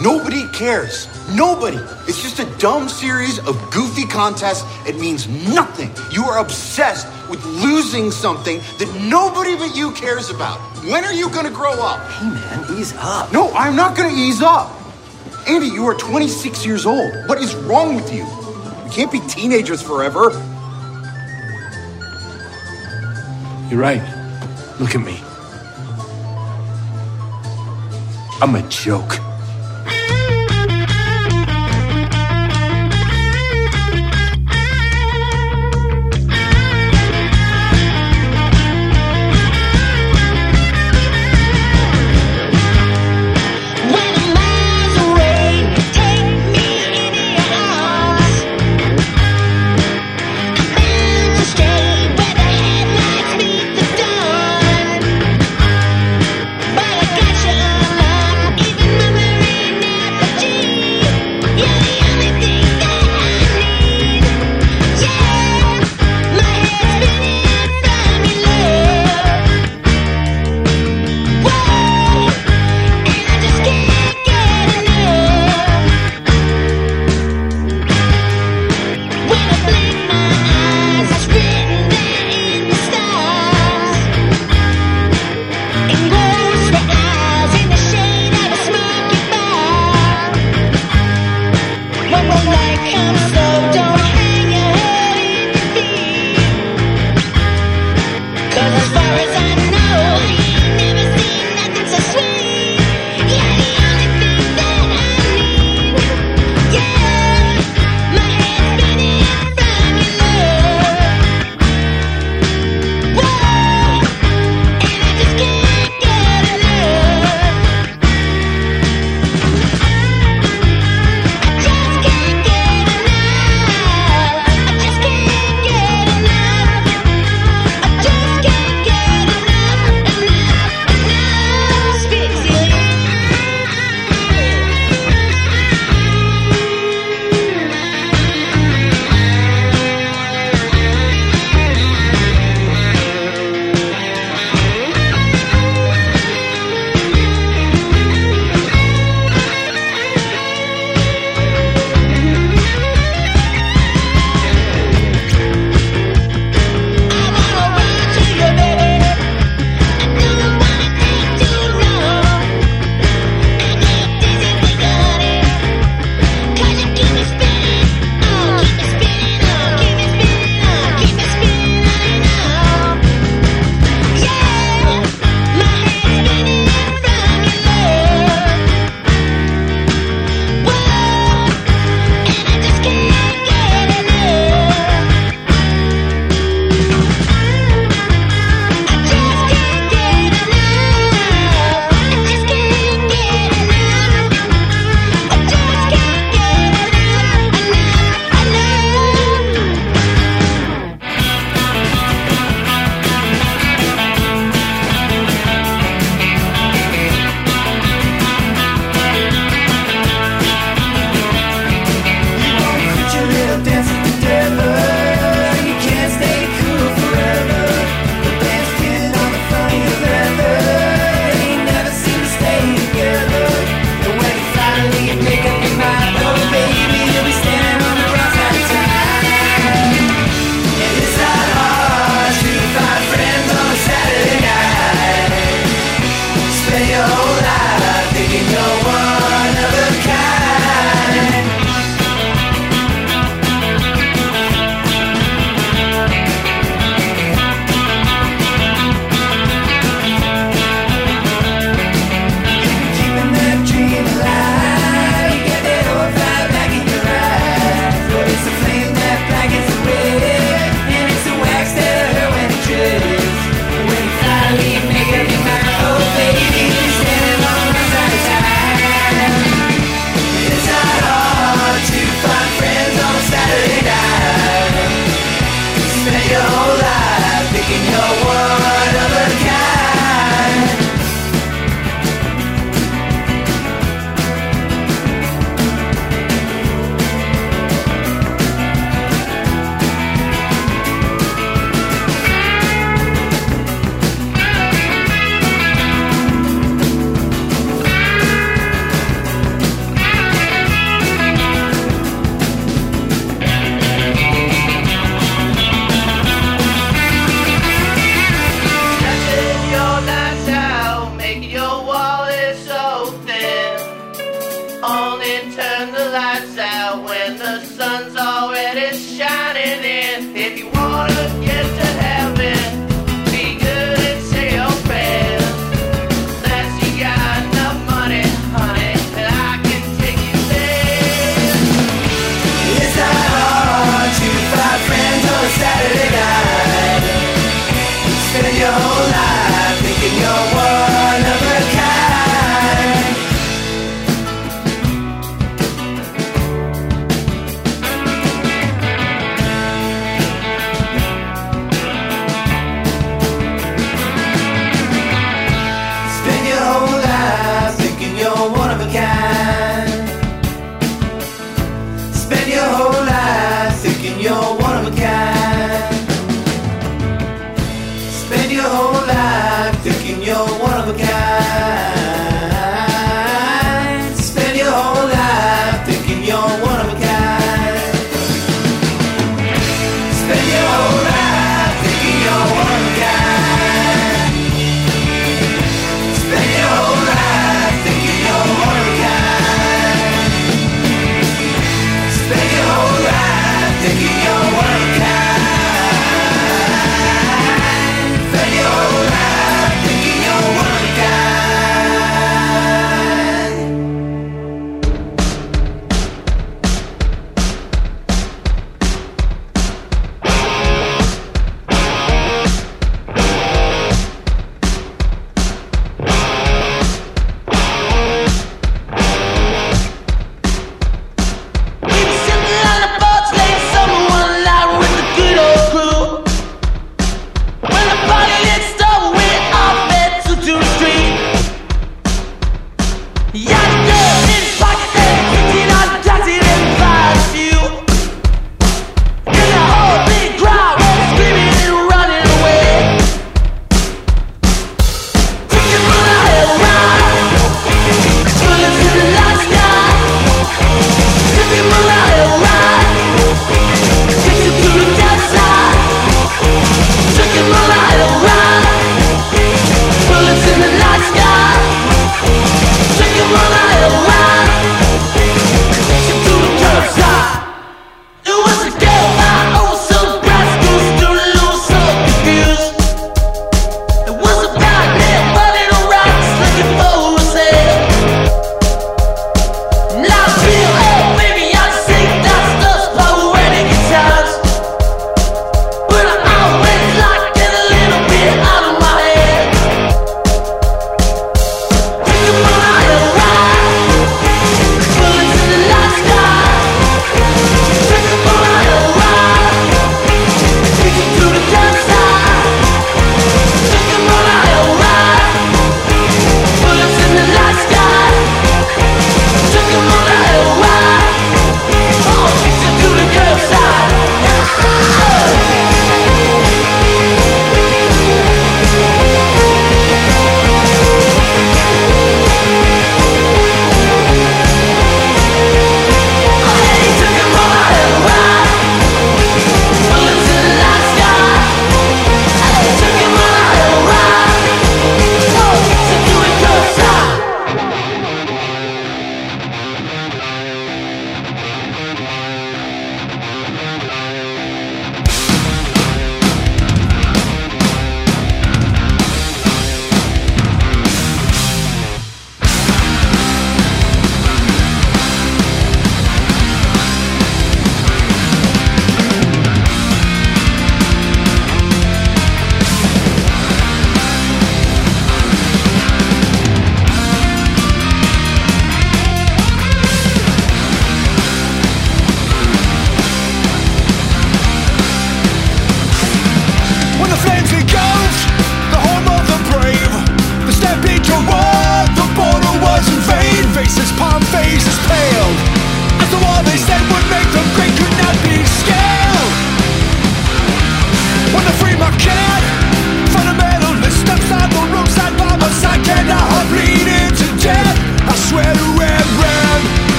Nobody cares. Nobody. It's just a dumb series of goofy contests. It means nothing. You are obsessed with losing something that nobody but you cares about. When are you gonna grow up? Hey man, ease up. No, I'm not gonna ease up. Andy, you are 26 years old. What is wrong with you? We can't be teenagers forever. You're right. Look at me. I'm a joke.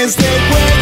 hands, they wave.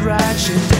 You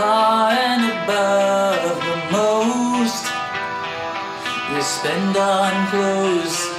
far and above the most you spend on clothes.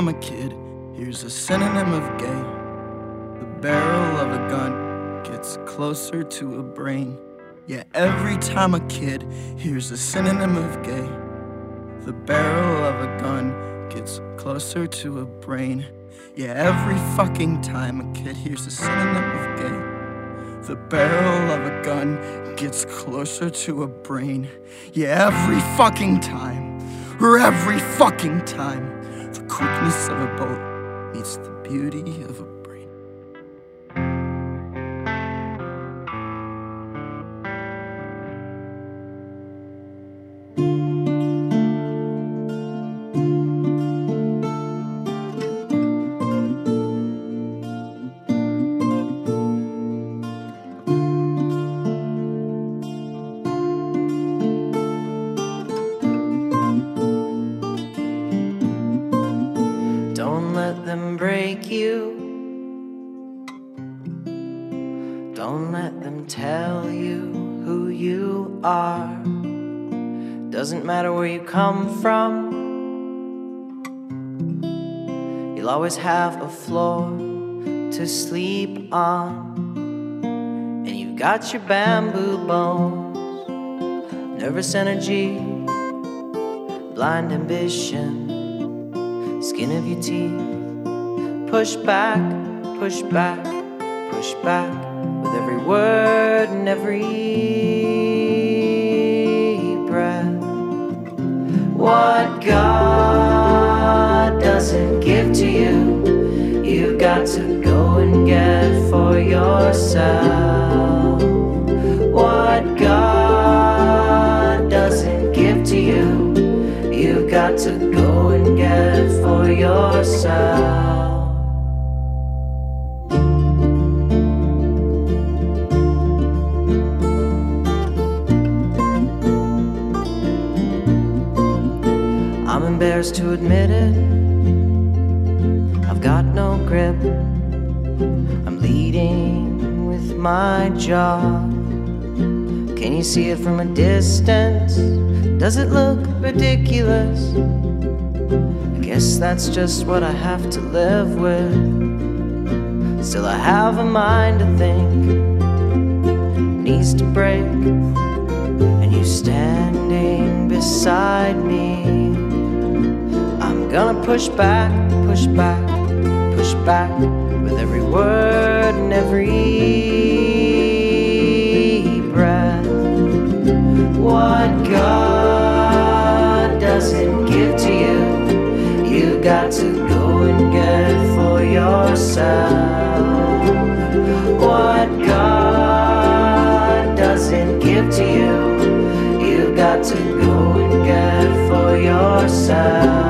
Time a kid hears a synonym of gay, the barrel of a gun gets closer to a brain. Yeah, every time a kid hears a synonym of gay, the barrel of a gun gets closer to a brain. Yeah, every fucking time a kid hears a synonym of gay, the barrel of a gun gets closer to a brain. Yeah, every fucking time, or every fucking time, the quickness of a boat meets the beauty of a always have a floor to sleep on. And you've got your bamboo bones, nervous energy, blind ambition skin of your teeth. Push back, push back, push back with every word and every breath. What God get for yourself. What God doesn't give to you, you've got to go and get for yourself. I'm embarrassed to admit it. I've got no grip. I'm leading with my jaw. Can you see it from a distance? Does it look ridiculous? I guess that's just what I have to live with. Still, I have a mind to think, needs to break, and you standing beside me. I'm gonna push back, push back, push back every word and every breath. What God doesn't give to you, you got to go and get for yourself. What God doesn't give to you, you got to go and get for yourself.